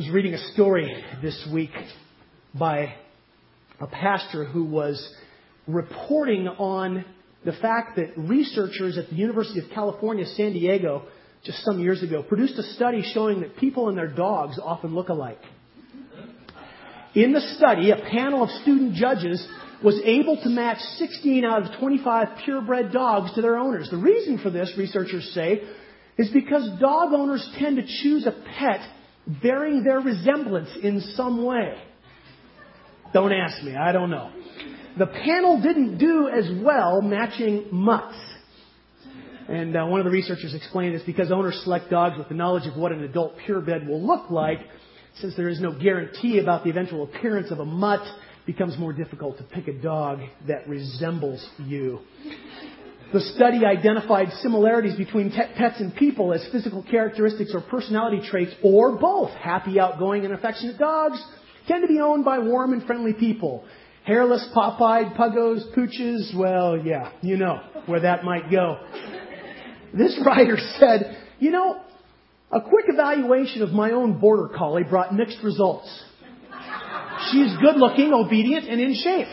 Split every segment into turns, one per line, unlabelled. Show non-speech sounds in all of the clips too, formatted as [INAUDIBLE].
was reading a story this week by a pastor who was reporting on the fact that researchers at the University of California, San Diego, just some years ago, produced a study showing that people and their dogs often look alike. In the study, a panel of student judges was able to match 16 out of 25 purebred dogs to their owners. The reason for this, researchers say, is because dog owners tend to choose a pet bearing their resemblance in some way. Don't ask me, I don't know. The panel didn't do as well matching mutts. And uh, one of the researchers explained this because owners select dogs with the knowledge of what an adult purebred will look like. Since there is no guarantee about the eventual appearance of a mutt, becomes more difficult to pick a dog that resembles you. The study identified similarities between pets and people as physical characteristics or personality traits, or both. Happy, outgoing, and affectionate dogs tend to be owned by warm and friendly people. Hairless, pop-eyed puggos, pooches, well, yeah, you know where that might go. This writer said, you know, a quick evaluation of my own border collie brought mixed results. She's good looking, obedient, and in shape.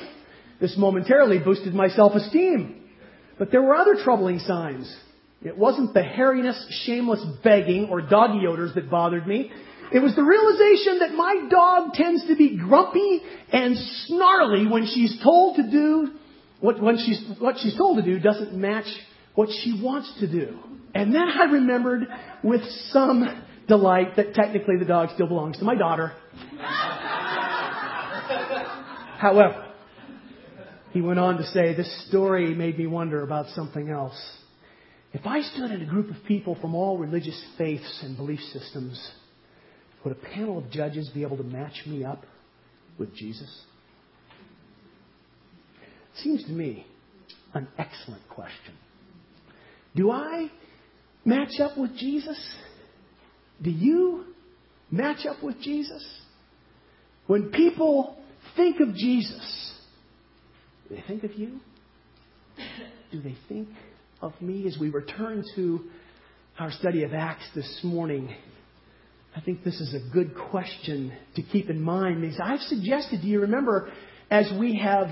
This momentarily boosted my self-esteem. But there were other troubling signs. It wasn't the hairiness, shameless begging, or doggy odors that bothered me. It was the realization that my dog tends to be grumpy and snarly when she's told to do what, when she's, what she's told to do doesn't match what she wants to do. And then I remembered with some delight that technically the dog still belongs to my daughter. [LAUGHS] However, he went on to say, This story made me wonder about something else. If I stood in a group of people from all religious faiths and belief systems, would a panel of judges be able to match me up with Jesus? Seems to me an excellent question. Do I match up with Jesus? Do you match up with Jesus? When people think of Jesus, do they think of you? Do they think of me as we return to our study of Acts this morning? I think this is a good question to keep in mind. Because I've suggested, do you remember, as we have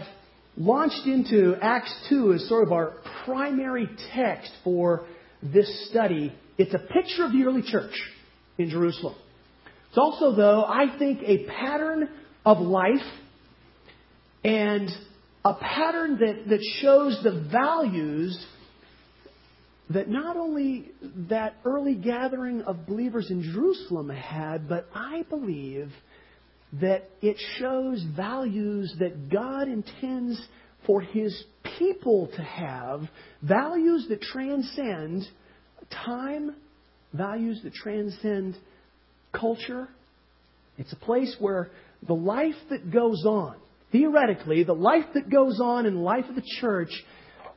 launched into Acts 2 as sort of our primary text for this study, it's a picture of the early church in Jerusalem. It's also, though, I think, a pattern of life and a pattern that, that shows the values that not only that early gathering of believers in Jerusalem had, but I believe that it shows values that God intends for His people to have, values that transcend time, values that transcend culture. It's a place where the life that goes on, theoretically, the life that goes on in life of the church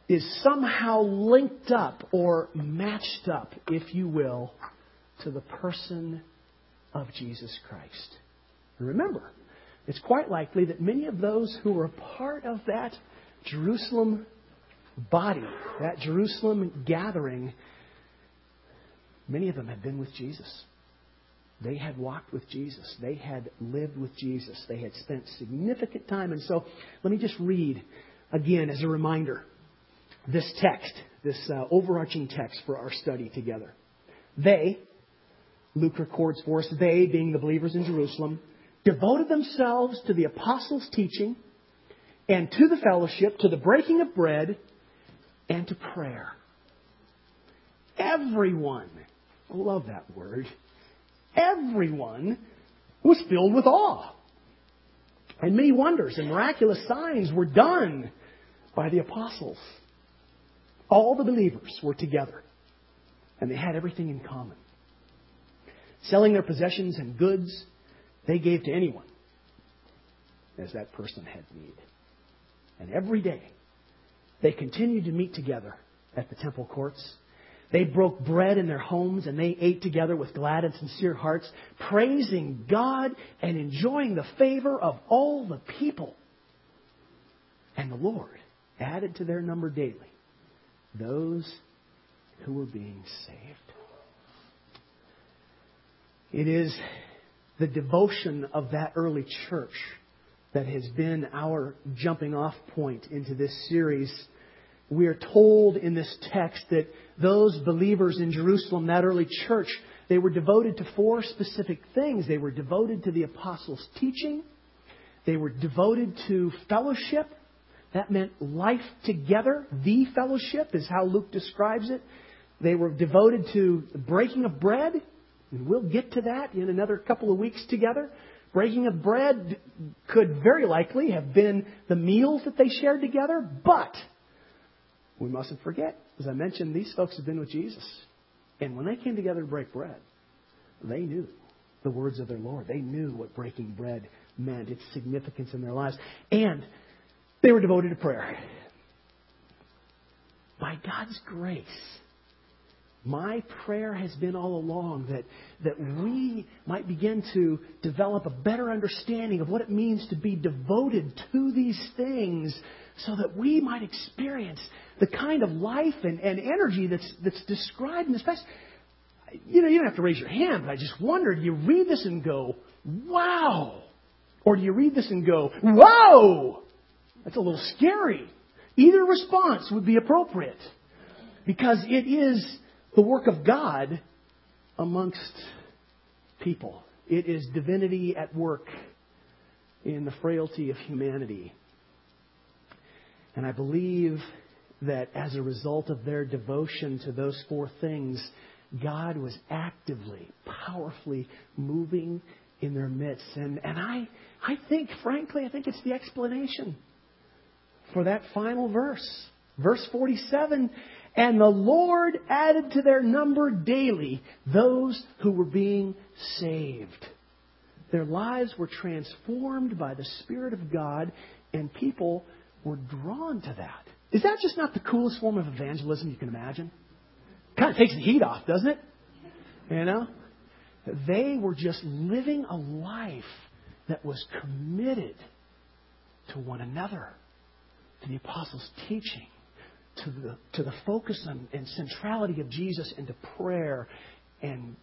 is somehow linked up or matched up, if you will, to the person of Jesus Christ. And remember, it's quite likely that many of those who were part of that Jerusalem body, that Jerusalem gathering, many of them had been with Jesus. They had walked with Jesus. They had lived with Jesus. They had spent significant time. And so let me just read again as a reminder this text, this uh, overarching text for our study together. They, Luke records for us, they, being the believers in Jerusalem, devoted themselves to the apostles' teaching and to the fellowship, to the breaking of bread, and to prayer. Everyone, I love that word, everyone was filled with awe. And many wonders and miraculous signs were done by the apostles. All the believers were together, and they had everything in common. Selling their possessions and goods, they gave to anyone as that person had need. And every day, they continued to meet together at the temple courts. They broke bread in their homes and they ate together with glad and sincere hearts, praising God and enjoying the favor of all the people. And the Lord added to their number daily those who were being saved. It is the devotion of that early church that has been our jumping off point into this series. We are told in this text that those believers in Jerusalem, that early church, they were devoted to four specific things. They were devoted to the apostles' teaching. They were devoted to fellowship. That meant life together. The fellowship is how Luke describes it. They were devoted to the breaking of bread. And we'll get to that in another couple of weeks together. Breaking of bread could very likely have been the meals that they shared together, but we mustn't forget, as I mentioned, these folks have been with Jesus. And when they came together to break bread, they knew the words of their Lord. They knew what breaking bread meant, its significance in their lives. And they were devoted to prayer. By God's grace, my prayer has been all along that, that we might begin to develop a better understanding of what it means to be devoted to these things so that we might experience the kind of life and, and energy that's, that's described in this passage. You know, you don't have to raise your hand, but I just wonder, do you read this and go, wow? Or do you read this and go, whoa? That's a little scary. Either response would be appropriate because it is the work of God amongst people. It is divinity at work in the frailty of humanity. And I believe that as a result of their devotion to those four things, God was actively, powerfully moving in their midst. And, and I, I think, frankly, I think it's the explanation for that final verse. Verse 47 And the Lord added to their number daily those who were being saved. Their lives were transformed by the Spirit of God, and people were drawn to that. Is that just not the coolest form of evangelism you can imagine? Kind of takes the heat off, doesn't it? You know? They were just living a life that was committed to one another, to the apostles' teaching, to the, to the focus on, and centrality of Jesus, and to prayer. And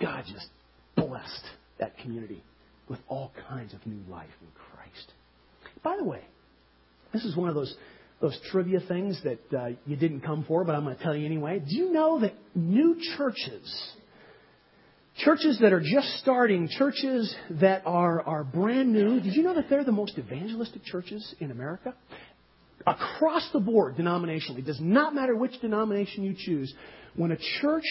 God just blessed that community with all kinds of new life in Christ. By the way, this is one of those those trivia things that uh, you didn't come for, but I'm going to tell you anyway. Do you know that new churches Churches that are just starting, churches that are, are brand new, did you know that they're the most evangelistic churches in America? Across the board, denominationally. Does not matter which denomination you choose. When a church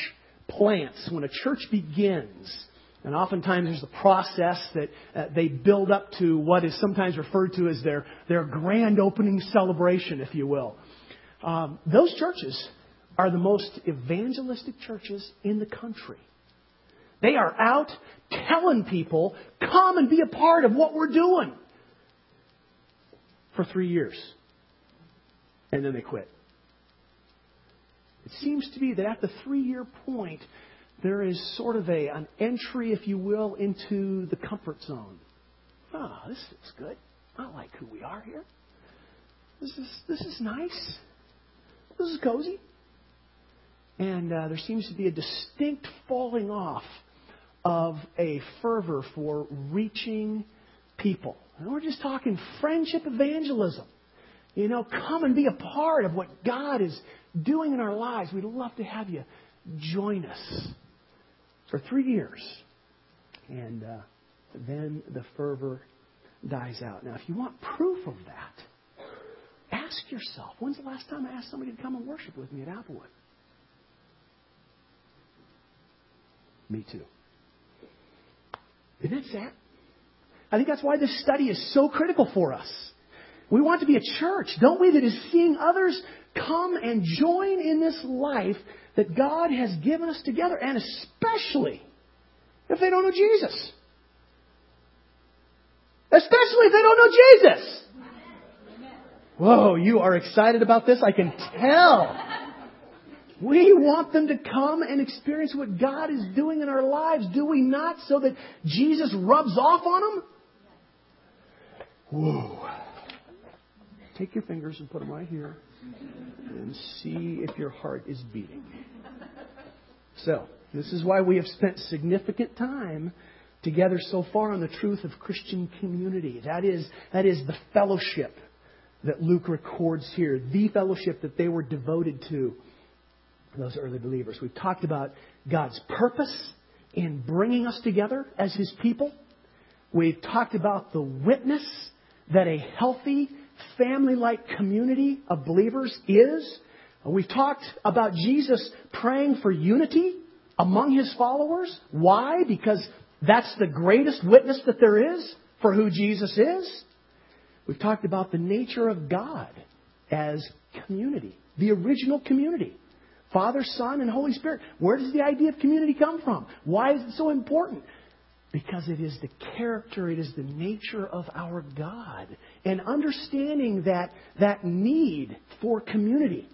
plants, when a church begins, and oftentimes there's a process that uh, they build up to what is sometimes referred to as their, their grand opening celebration, if you will. Um, those churches are the most evangelistic churches in the country. They are out telling people, come and be a part of what we're doing for three years. And then they quit. It seems to be that at the three year point, there is sort of a, an entry, if you will, into the comfort zone. Oh, this feels good. I like who we are here. This is, this is nice. This is cozy. And uh, there seems to be a distinct falling off of a fervor for reaching people. And we're just talking friendship evangelism. You know, come and be a part of what God is doing in our lives. We'd love to have you join us for three years. And uh, then the fervor dies out. Now, if you want proof of that, ask yourself when's the last time I asked somebody to come and worship with me at Applewood? Me too. Isn't that sad? I think that's why this study is so critical for us. We want to be a church, don't we, that is seeing others come and join in this life that God has given us together, and especially if they don't know Jesus. Especially if they don't know Jesus. Whoa, you are excited about this? I can tell. We want them to come and experience what God is doing in our lives, do we not? So that Jesus rubs off on them? Whoa. Take your fingers and put them right here and see if your heart is beating. So, this is why we have spent significant time together so far on the truth of Christian community. That is, that is the fellowship that Luke records here, the fellowship that they were devoted to, those early believers. We've talked about God's purpose in bringing us together as His people. We've talked about the witness that a healthy, family like community of believers is. We've talked about Jesus praying for unity among his followers. Why? Because that's the greatest witness that there is for who Jesus is. We've talked about the nature of God as community, the original community. Father, Son, and Holy Spirit. Where does the idea of community come from? Why is it so important? Because it is the character, it is the nature of our God. And understanding that, that need for community,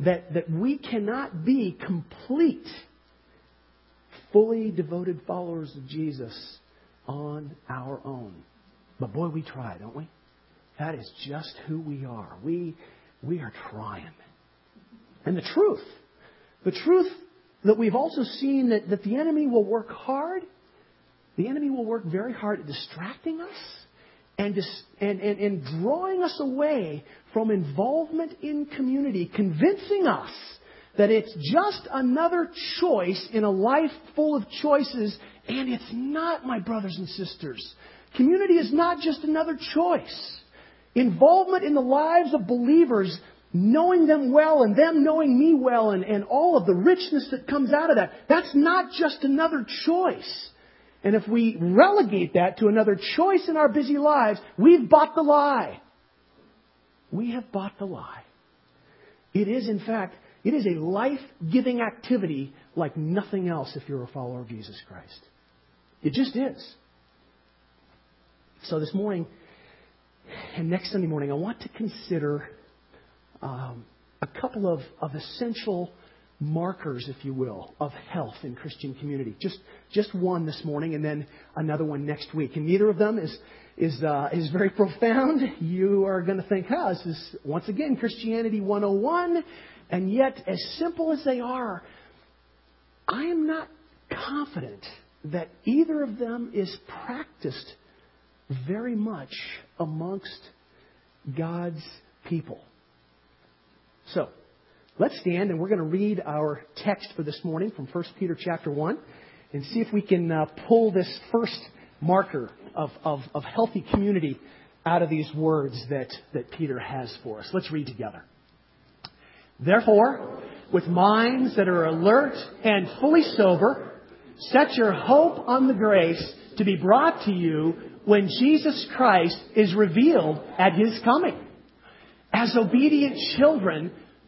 that, that we cannot be complete fully devoted followers of Jesus on our own. But boy, we try, don't we? That is just who we are. We, we are trying. And the truth, the truth that we've also seen that, that the enemy will work hard, the enemy will work very hard at distracting us and, and, and, and drawing us away from involvement in community, convincing us that it's just another choice in a life full of choices, and it's not, my brothers and sisters. Community is not just another choice. Involvement in the lives of believers, knowing them well and them knowing me well, and, and all of the richness that comes out of that, that's not just another choice. And if we relegate that to another choice in our busy lives, we've bought the lie. We have bought the lie. It is, in fact, it is a life giving activity like nothing else if you're a follower of Jesus Christ. It just is. So this morning and next Sunday morning, I want to consider um, a couple of, of essential markers, if you will, of health in Christian community. Just just one this morning, and then another one next week. And neither of them is is uh, is very [LAUGHS] profound. You are going to think, "Huh, this is once again Christianity 101." And yet, as simple as they are, I am not confident that either of them is practiced very much amongst God's people. So, let's stand and we're going to read our text for this morning from 1 Peter chapter 1 and see if we can uh, pull this first marker of, of, of healthy community out of these words that, that Peter has for us. Let's read together. Therefore, with minds that are alert and fully sober, set your hope on the grace to be brought to you when Jesus Christ is revealed at his coming. As obedient children,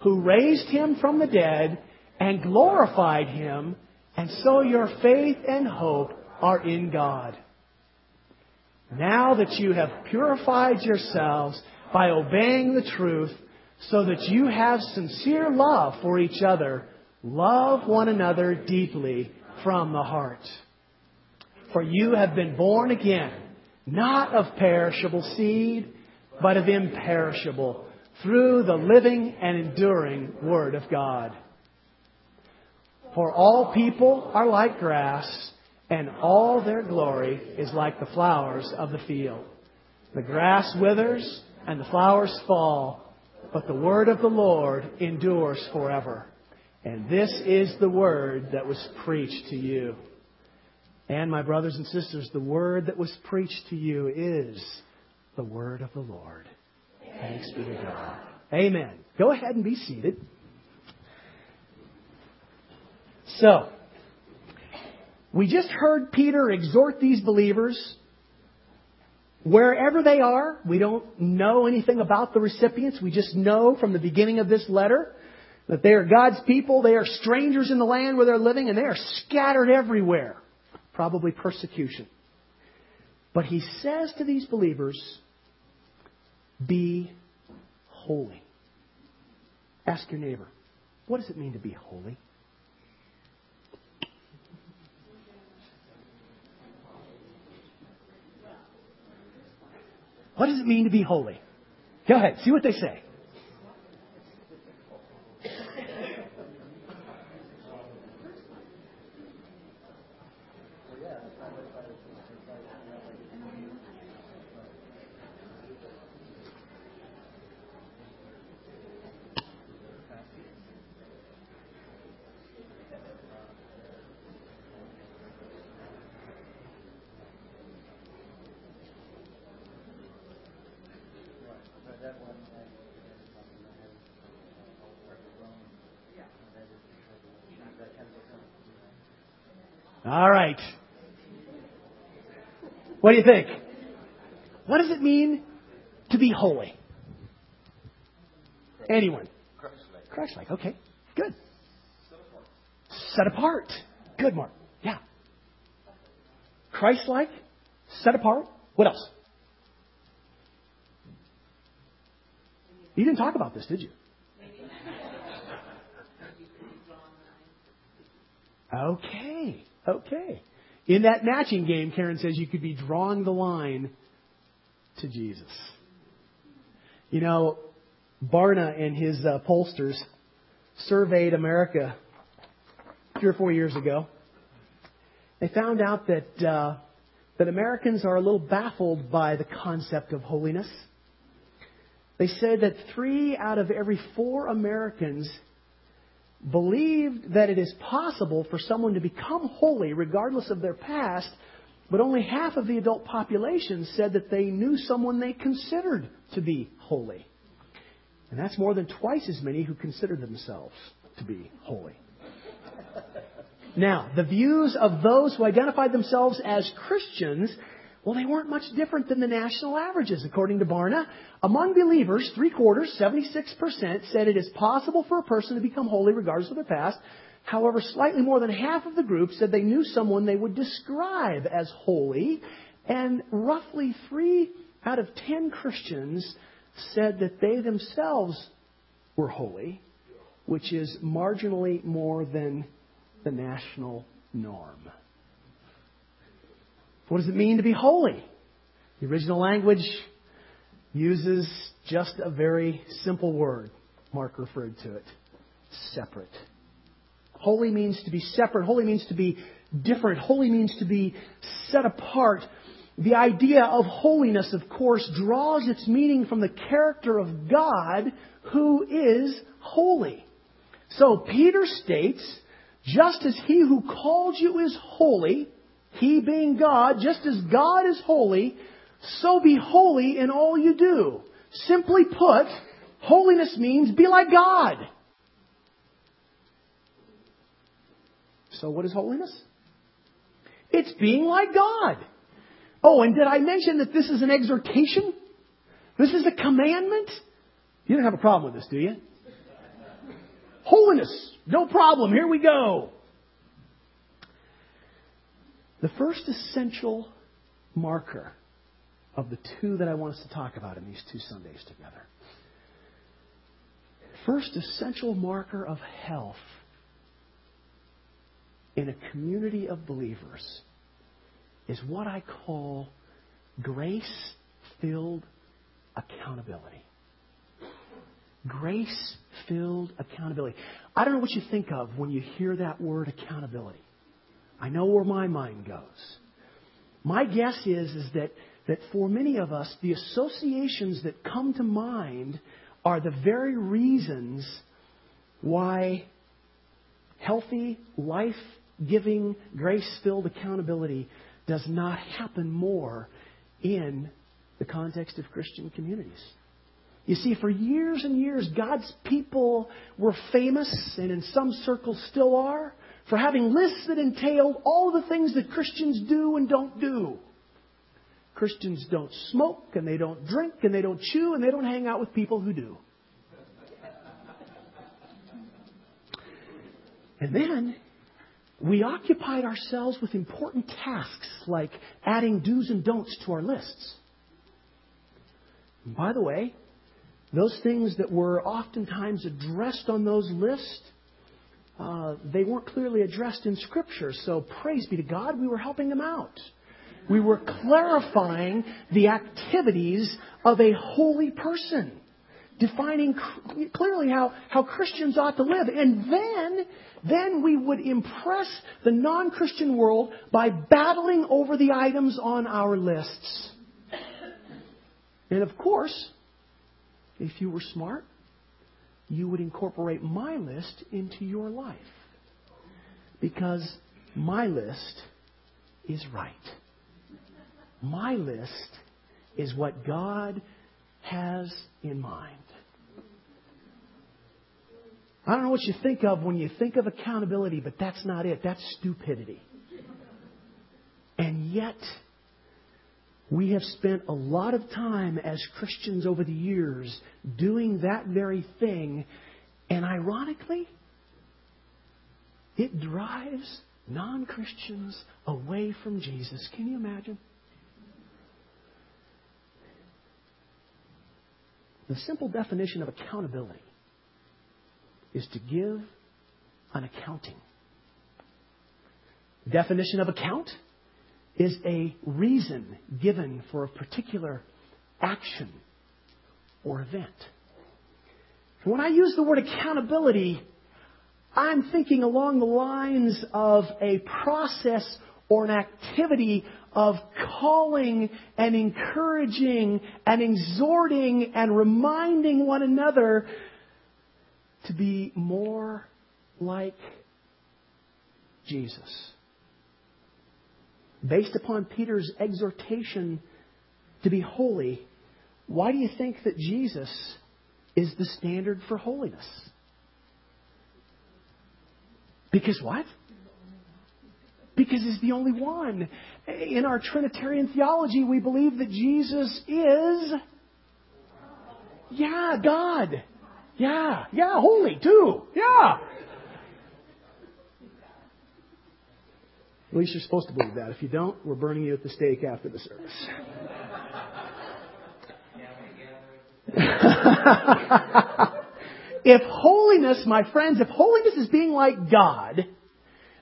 who raised him from the dead and glorified him, and so your faith and hope are in God. Now that you have purified yourselves by obeying the truth, so that you have sincere love for each other. Love one another deeply from the heart. For you have been born again, not of perishable seed, but of imperishable, through the living and enduring Word of God. For all people are like grass, and all their glory is like the flowers of the field. The grass withers, and the flowers fall but the word of the Lord endures forever. And this is the word that was preached to you. And my brothers and sisters, the word that was preached to you is the word of the Lord. Thanks be to God. Amen. Go ahead and be seated. So, we just heard Peter exhort these believers wherever they are. We don't know anything about the recipients. We just know from the beginning of this letter that they are God's people. They are strangers in the land where they're living and they are scattered everywhere. Probably persecution. But he says to these believers, be holy. Ask your neighbor, what does it mean to be holy? What does it mean to be holy? Go ahead, see what they say. All right. What do you think? What does it mean to be holy? Anyone? Christ-like. Okay. Good. Set apart. Good, Mark. Yeah. Christ-like. Set apart. What else? You didn't talk about this, did you? [LAUGHS] Okay. Okay. In that matching game, Karen says you could be drawing the line to Jesus. You know, Barna and his uh, pollsters surveyed America three or four years ago. They found out that uh, that Americans are a little baffled by the concept of holiness. They said that three out of every four Americans believed that it is possible for someone to become holy regardless of their past, but only half of the adult population said that they knew someone they considered to be holy. And that's more than twice as many who consider themselves to be holy. Now, the views of those who identified themselves as Christians well, they weren't much different than the national averages, according to Barna. Among believers, three quarters, 76%, said it is possible for a person to become holy regardless of their past. However, slightly more than half of the group said they knew someone they would describe as holy. And roughly three out of ten Christians said that they themselves were holy, which is marginally more than the national norm. What does it mean to be holy? The original language uses just a very simple word. Mark referred to it. Separate. Holy means to be separate. Holy means to be different. Holy means to be set apart. The idea of holiness, of course, draws its meaning from the character of God who is holy. So Peter states, just as he who called you is holy, he being God, just as God is holy, so be holy in all you do. Simply put, holiness means be like God. So what is holiness? It's being like God. Oh, and did I mention that this is an exhortation? This is a commandment? You don't have a problem with this, do you? Holiness. No problem. Here we go. The first essential marker of the two that I want us to talk about in these two Sundays together. First essential marker of health in a community of believers is what I call grace filled accountability. Grace filled accountability. I don't know what you think of when you hear that word accountability. I know where my mind goes. My guess is, is that, that for many of us, the associations that come to mind are the very reasons why healthy, life giving, grace filled accountability does not happen more in the context of Christian communities. You see, for years and years, God's people were famous, and in some circles still are, for having lists that entailed all the things that Christians do and don't do. Christians don't smoke, and they don't drink, and they don't chew, and they don't hang out with people who do. And then we occupied ourselves with important tasks like adding do's and don'ts to our lists. And by the way, those things that were oftentimes addressed on those lists, uh, they weren't clearly addressed in Scripture. So praise be to God, we were helping them out. We were clarifying the activities of a holy person, defining clearly how, how Christians ought to live. And then, then we would impress the non-Christian world by battling over the items on our lists. And of course, if you were smart, you would incorporate my list into your life. Because my list is right. My list is what God has in mind. I don't know what you think of when you think of accountability, but that's not it. That's stupidity. And yet, we have spent a lot of time as Christians over the years doing that very thing, and ironically, it drives non Christians away from Jesus. Can you imagine? The simple definition of accountability is to give an accounting. Definition of account is a reason given for a particular action or event. When I use the word accountability, I'm thinking along the lines of a process or an activity of calling and encouraging and exhorting and reminding one another to be more like Jesus based upon Peter's exhortation to be holy, why do you think that Jesus is the standard for holiness? Because what? Because he's the only one. In our Trinitarian theology, we believe that Jesus is, yeah, God. Yeah, yeah, holy too. Yeah. At least you're supposed to believe that. If you don't, we're burning you at the stake after the service. [LAUGHS] if holiness, my friends, if holiness is being like God,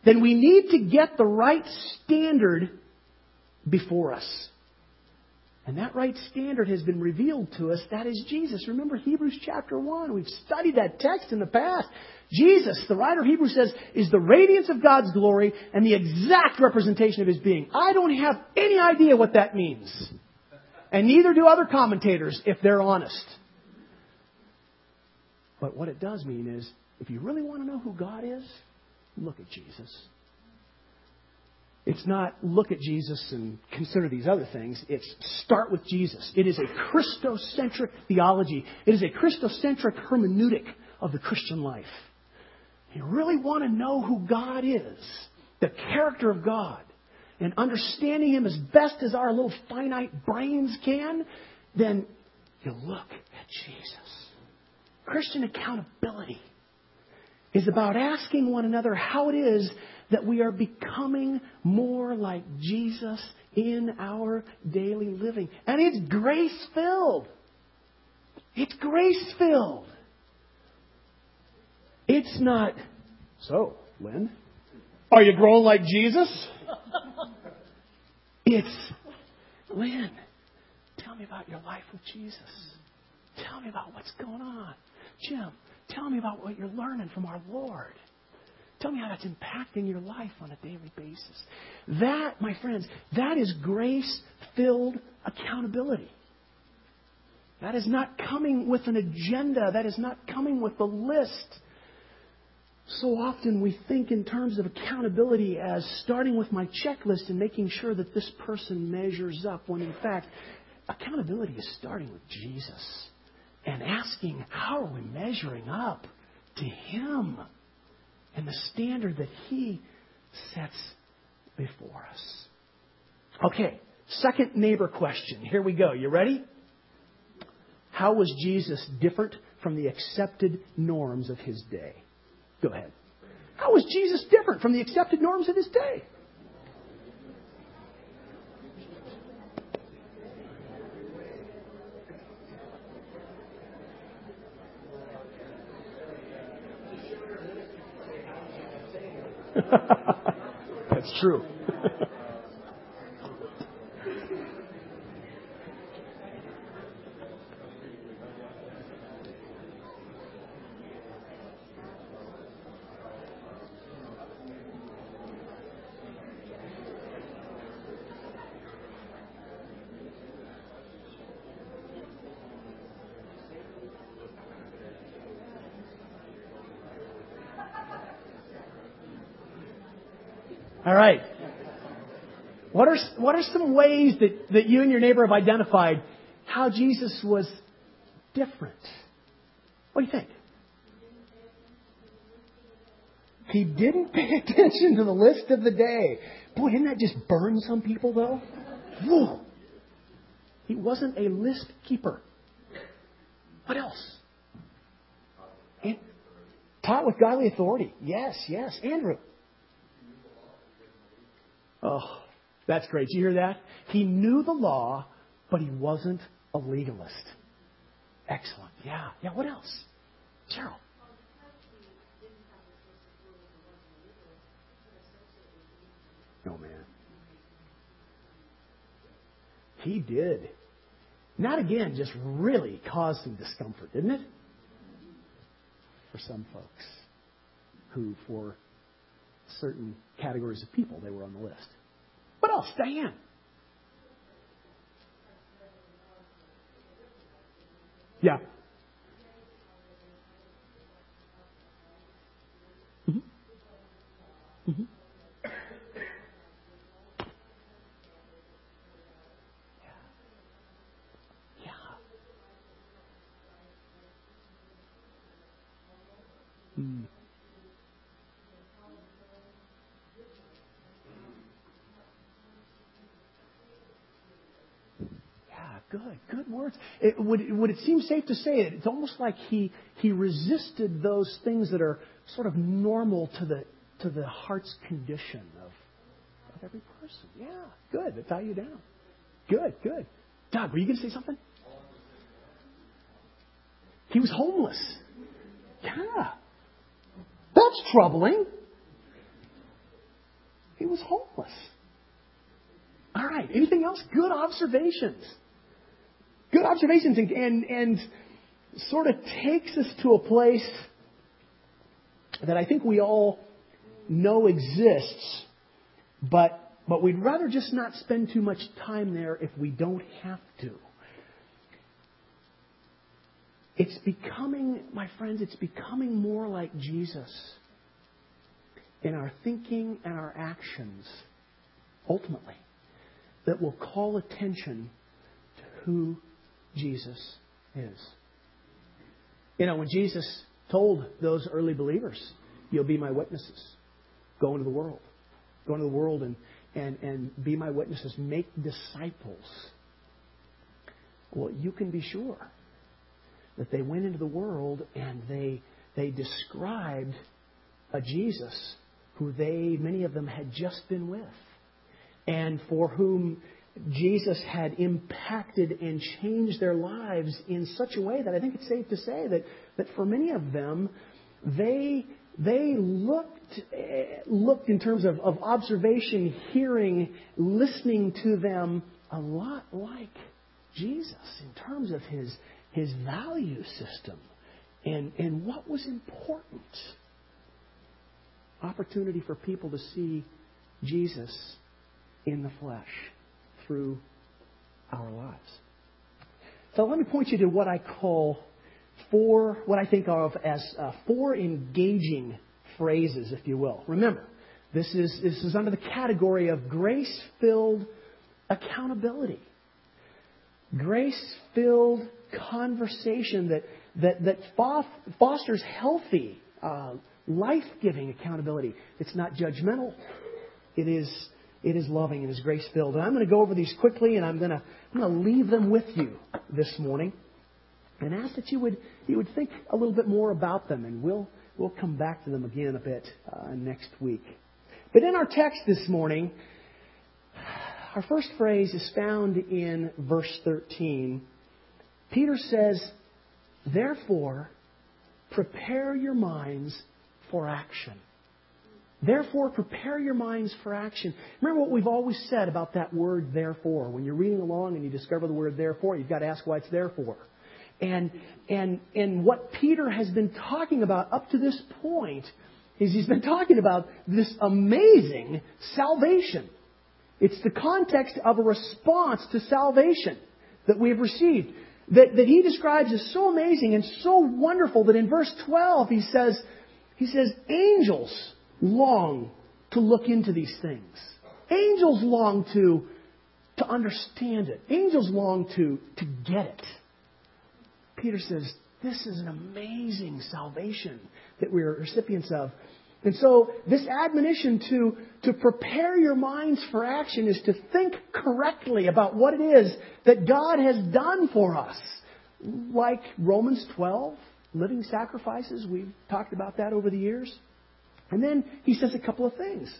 then we need to get the right standard before us. And that right standard has been revealed to us. That is Jesus. Remember Hebrews chapter 1. We've studied that text in the past. Jesus, the writer of Hebrews says, is the radiance of God's glory and the exact representation of his being. I don't have any idea what that means. And neither do other commentators if they're honest. But what it does mean is, if you really want to know who God is, look at Jesus. It's not look at Jesus and consider these other things. It's start with Jesus. It is a Christocentric theology. It is a Christocentric hermeneutic of the Christian life. You really want to know who God is, the character of God, and understanding Him as best as our little finite brains can, then you look at Jesus. Christian accountability is about asking one another how it is that we are becoming more like Jesus in our daily living. And it's grace filled. It's grace filled. It's not, so, Lynn, are you growing like Jesus? [LAUGHS] It's, Lynn, tell me about your life with Jesus. Tell me about what's going on. Jim, tell me about what you're learning from our Lord. Tell me how that's impacting your life on a daily basis. That, my friends, that is grace filled accountability. That is not coming with an agenda. That is not coming with a list. So often we think in terms of accountability as starting with my checklist and making sure that this person measures up, when in fact, accountability is starting with Jesus and asking, how are we measuring up to Him and the standard that He sets before us? Okay, second neighbor question. Here we go. You ready? How was Jesus different from the accepted norms of his day? Go ahead. How was Jesus different from the accepted norms of his day? [LAUGHS] That's true. All right. What are, what are some ways that, that you and your neighbor have identified how Jesus was different? What do you think? He didn't pay [LAUGHS] attention to the list of the day. Boy, didn't that just burn some people, though? Whoa. He wasn't a list keeper. What else? And taught with godly authority. Yes, yes. Andrew. Oh, that's great. You hear that? He knew the law, but he wasn't a legalist. Excellent. Yeah. Yeah. What else? Cheryl. No, man. He did. Not again, just really caused some discomfort, didn't it? For some folks who, for certain categories of people, they were on the list. What else? Diane. Yeah. Mm-hmm. Mm-hmm. Yeah. Mm. Good, words. It, would, would it seem safe to say it? It's almost like he, he resisted those things that are sort of normal to the, to the heart's condition of, of every person. Yeah, good. That's how you down. Good, good. Doug, were you going to say something? He was homeless. Yeah. That's troubling. He was homeless. All right. Anything else? Good observations. Good observations and, and, and sort of takes us to a place that I think we all know exists, but, but we'd rather just not spend too much time there if we don't have to. It's becoming, my friends, it's becoming more like Jesus in our thinking and our actions, ultimately, that will call attention to who Jesus is. You know, when Jesus told those early believers, You'll be my witnesses, go into the world. Go into the world and, and, and be my witnesses. Make disciples. Well, you can be sure that they went into the world and they, they described a Jesus who they, many of them, had just been with, and for whom Jesus had impacted and changed their lives in such a way that I think it's safe to say that, that for many of them, they, they looked, eh, looked in terms of, of observation, hearing, listening to them a lot like Jesus in terms of his, his value system and, and what was important. Opportunity for people to see Jesus in the flesh through our lives. So let me point you to what I call four, what I think of as uh, four engaging phrases, if you will. Remember, this is, this is under the category of grace filled accountability. Grace filled conversation that, that, that fosters healthy, uh, life giving accountability. It's not judgmental, it is, it is loving, it is grace filled. And I'm going to go over these quickly and I'm going to, I'm going to leave them with you this morning and ask that you would, you would think a little bit more about them and we'll, we'll come back to them again a bit uh, next week. But in our text this morning, our first phrase is found in verse 13. Peter says, Therefore, prepare your minds for action. Therefore, prepare your minds for action. Remember what we've always said about that word, therefore. When you're reading along and you discover the word therefore, you've got to ask why it's there for. And, and, and what Peter has been talking about up to this point is he's been talking about this amazing salvation. It's the context of a response to salvation that we have received that, that he describes as so amazing and so wonderful that in verse 12 he says, he says, angels long to look into these things. Angels long to, to understand it. Angels long to, to get it. Peter says, this is an amazing salvation that we're recipients of. And so, this admonition to, to prepare your minds for action is to think correctly about what it is that God has done for us. Like Romans 12, living sacrifices, we've talked about that over the years. And then he says a couple of things.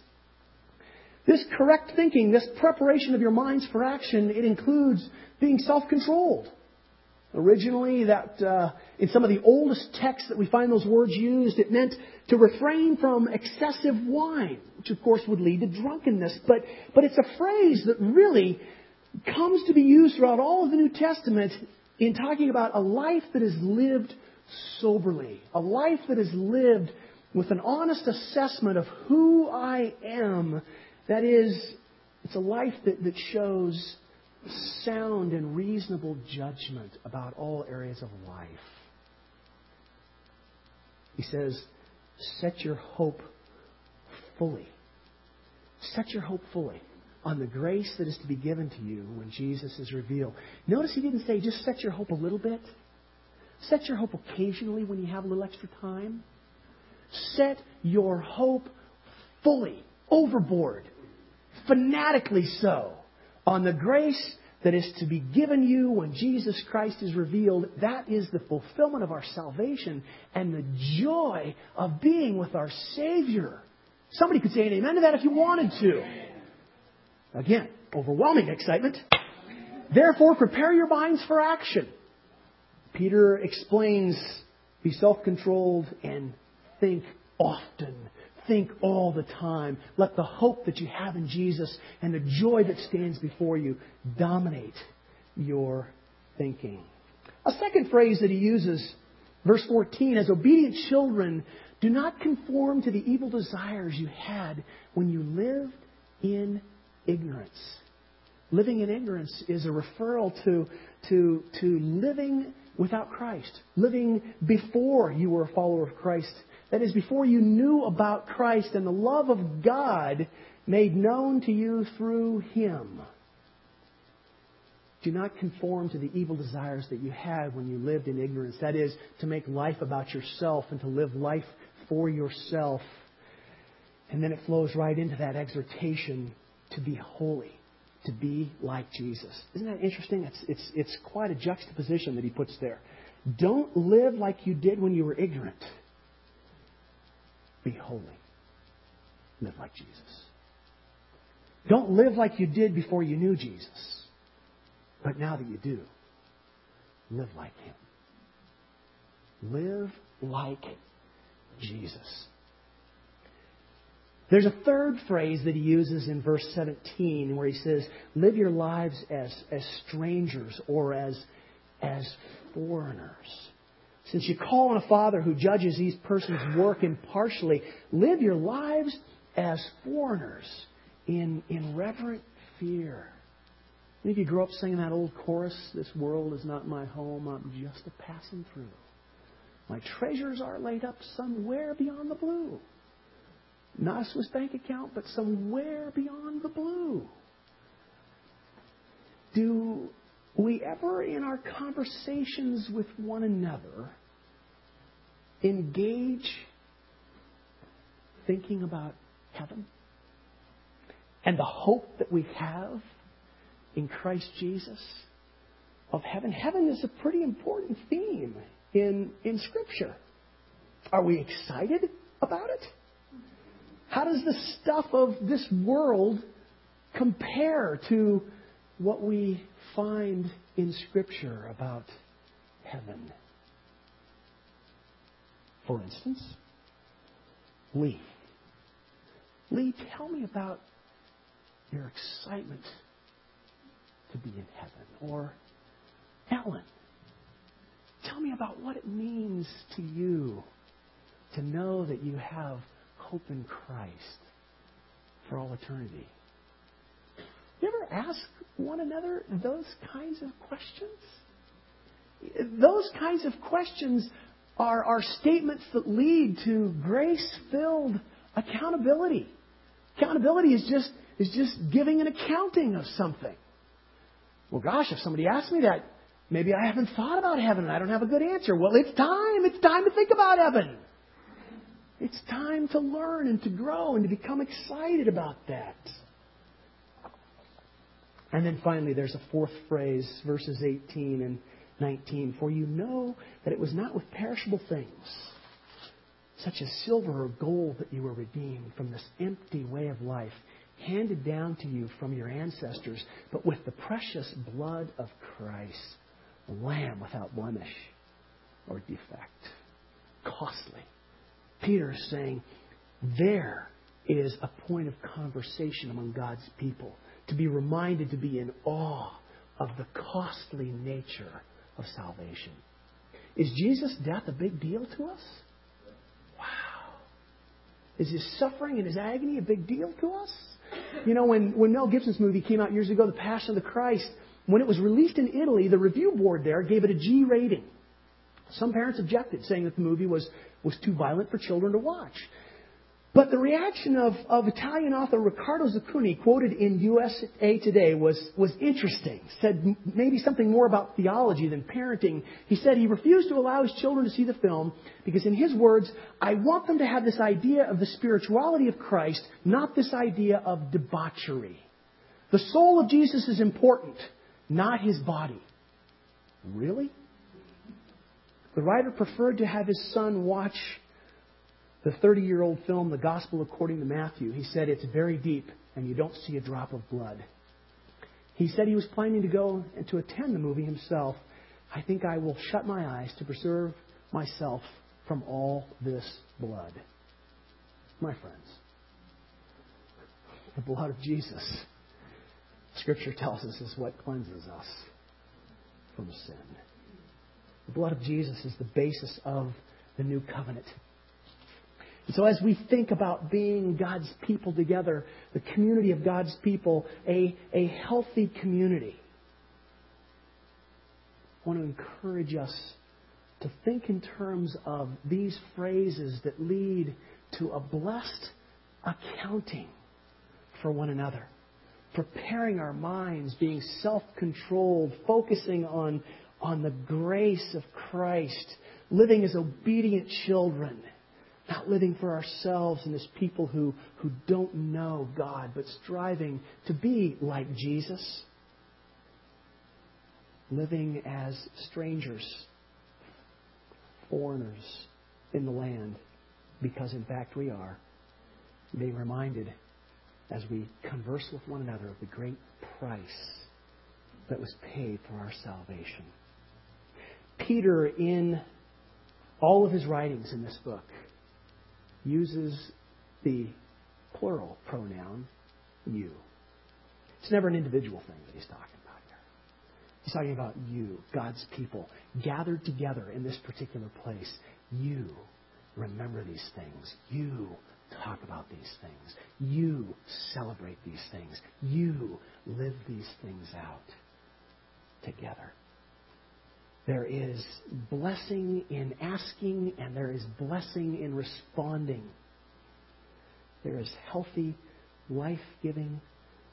This correct thinking, this preparation of your minds for action, it includes being self controlled. Originally, that uh, in some of the oldest texts that we find those words used, it meant to refrain from excessive wine, which of course would lead to drunkenness. But but it's a phrase that really comes to be used throughout all of the New Testament in talking about a life that is lived soberly, a life that is lived with an honest assessment of who I am. That is, it's a life that, that shows sound and reasonable judgment about all areas of life. He says, set your hope fully. Set your hope fully on the grace that is to be given to you when Jesus is revealed. Notice he didn't say just set your hope a little bit. Set your hope occasionally when you have a little extra time. Set your hope fully, overboard, fanatically so on the grace that is to be given you when Jesus Christ is revealed. That is the fulfillment of our salvation and the joy of being with our Savior. Somebody could say an amen to that if you wanted to. Again, overwhelming excitement. Therefore, prepare your minds for action. Peter explains be self controlled and think often think all the time. Let the hope that you have in Jesus and the joy that stands before you dominate your thinking. A second phrase that he uses, verse 14, as obedient children, do not conform to the evil desires you had when you lived in ignorance. Living in ignorance is a referral to, to, to living without Christ, living before you were a follower of Christ that is, before you knew about Christ and the love of God made known to you through Him. Do not conform to the evil desires that you had when you lived in ignorance. That is, to make life about yourself and to live life for yourself. And then it flows right into that exhortation to be holy, to be like Jesus. Isn't that interesting? It's, it's, it's quite a juxtaposition that he puts there. Don't live like you did when you were ignorant. Be holy. Live like Jesus. Don't live like you did before you knew Jesus. But now that you do, live like Him. Live like Jesus. There's a third phrase that he uses in verse 17 where he says, Live your lives as, as strangers or as, as foreigners. Since you call on a Father who judges each person's work impartially, live your lives as foreigners in, in reverent fear. Any of you grew up singing that old chorus, This world is not my home, I'm just a passing through. My treasures are laid up somewhere beyond the blue. not a Swiss bank account, but somewhere beyond the blue. Do we ever, in our conversations with one another, engage thinking about heaven and the hope that we have in Christ Jesus of heaven? Heaven is a pretty important theme in, in Scripture. Are we excited about it? How does the stuff of this world compare to what we find in Scripture about heaven? For instance, Lee. Lee, tell me about your excitement to be in heaven. Or, Ellen, tell me about what it means to you to know that you have hope in Christ for all eternity. You ever ask one another those kinds of questions? Those kinds of questions are, are statements that lead to grace filled accountability. Accountability is just, is just giving an accounting of something. Well, gosh, if somebody asks me that, maybe I haven't thought about heaven and I don't have a good answer. Well, it's time. It's time to think about heaven. It's time to learn and to grow and to become excited about that. And then finally, there's a fourth phrase, verses 18 and 19. For you know that it was not with perishable things, such as silver or gold, that you were redeemed from this empty way of life handed down to you from your ancestors, but with the precious blood of Christ, a lamb without blemish or defect. Costly Peter is saying there is a point of conversation among God's people to be reminded to be in awe of the costly nature of salvation. Is Jesus' death a big deal to us? Wow. Is his suffering and his agony a big deal to us? You know, when, when Mel Gibson's movie came out years ago, The Passion of the Christ, when it was released in Italy, the review board there gave it a G rating. Some parents objected, saying that the movie was, was too violent for children to watch. But the reaction of, of Italian author Riccardo Zacconi, quoted in USA Today, was, was interesting. Said maybe something more about theology than parenting. He said he refused to allow his children to see the film because, in his words, I want them to have this idea of the spirituality of Christ, not this idea of debauchery. The soul of Jesus is important, not his body. Really? The writer preferred to have his son watch the 30 year old film, The Gospel According to Matthew. He said it's very deep and you don't see a drop of blood. He said he was planning to go and to attend the movie himself. I think I will shut my eyes to preserve myself from all this blood. My friends, the blood of Jesus, Scripture tells us, is what cleanses us from sin. The blood of Jesus is the basis of the new covenant. So, as we think about being God's people together, the community of God's people, a, a healthy community, I want to encourage us to think in terms of these phrases that lead to a blessed accounting for one another. Preparing our minds, being self controlled, focusing on on the grace of Christ, living as obedient children, not living for ourselves and as people who, who don't know God, but striving to be like Jesus, living as strangers, foreigners in the land, because in fact we are, being reminded as we converse with one another of the great price that was paid for our salvation. Peter, in all of his writings in this book, uses the plural pronoun you. It's never an individual thing that he's talking about here. He's talking about you, God's people, gathered together in this particular place. You remember these things. You talk about these things. You celebrate these things. You live these things out together. There is blessing in asking, and there is blessing in responding. there is healthy, life giving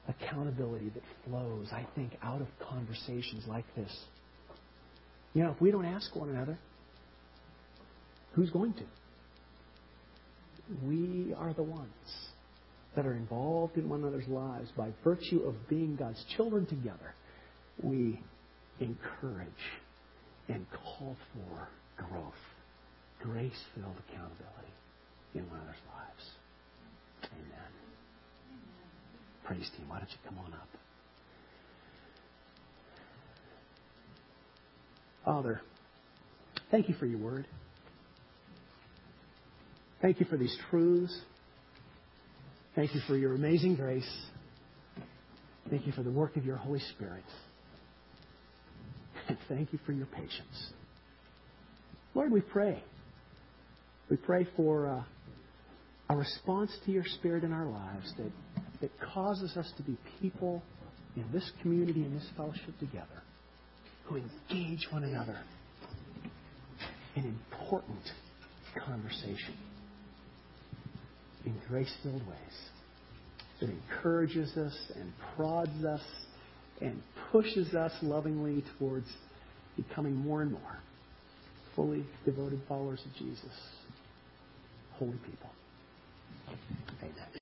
accountability that flows, I think, out of conversations like this. You know, if we don't ask one another, who's going to? We are the ones that are involved in one another's lives by virtue of being God's children together. We encourage and call for growth, grace filled accountability in one another's lives. Amen. Praise team, why don't you come on up? Father, thank you for your word. Thank you for these truths. Thank you for your amazing grace. Thank you for the work of your Holy Spirit. And thank you for your patience. Lord, we pray. We pray for uh, a response to your Spirit in our lives that, that causes us to be people in this community, in this fellowship together, who engage one another in important conversation in grace filled ways that encourages us and prods us and pushes us lovingly towards becoming more and more fully devoted followers of Jesus, holy people. Amen.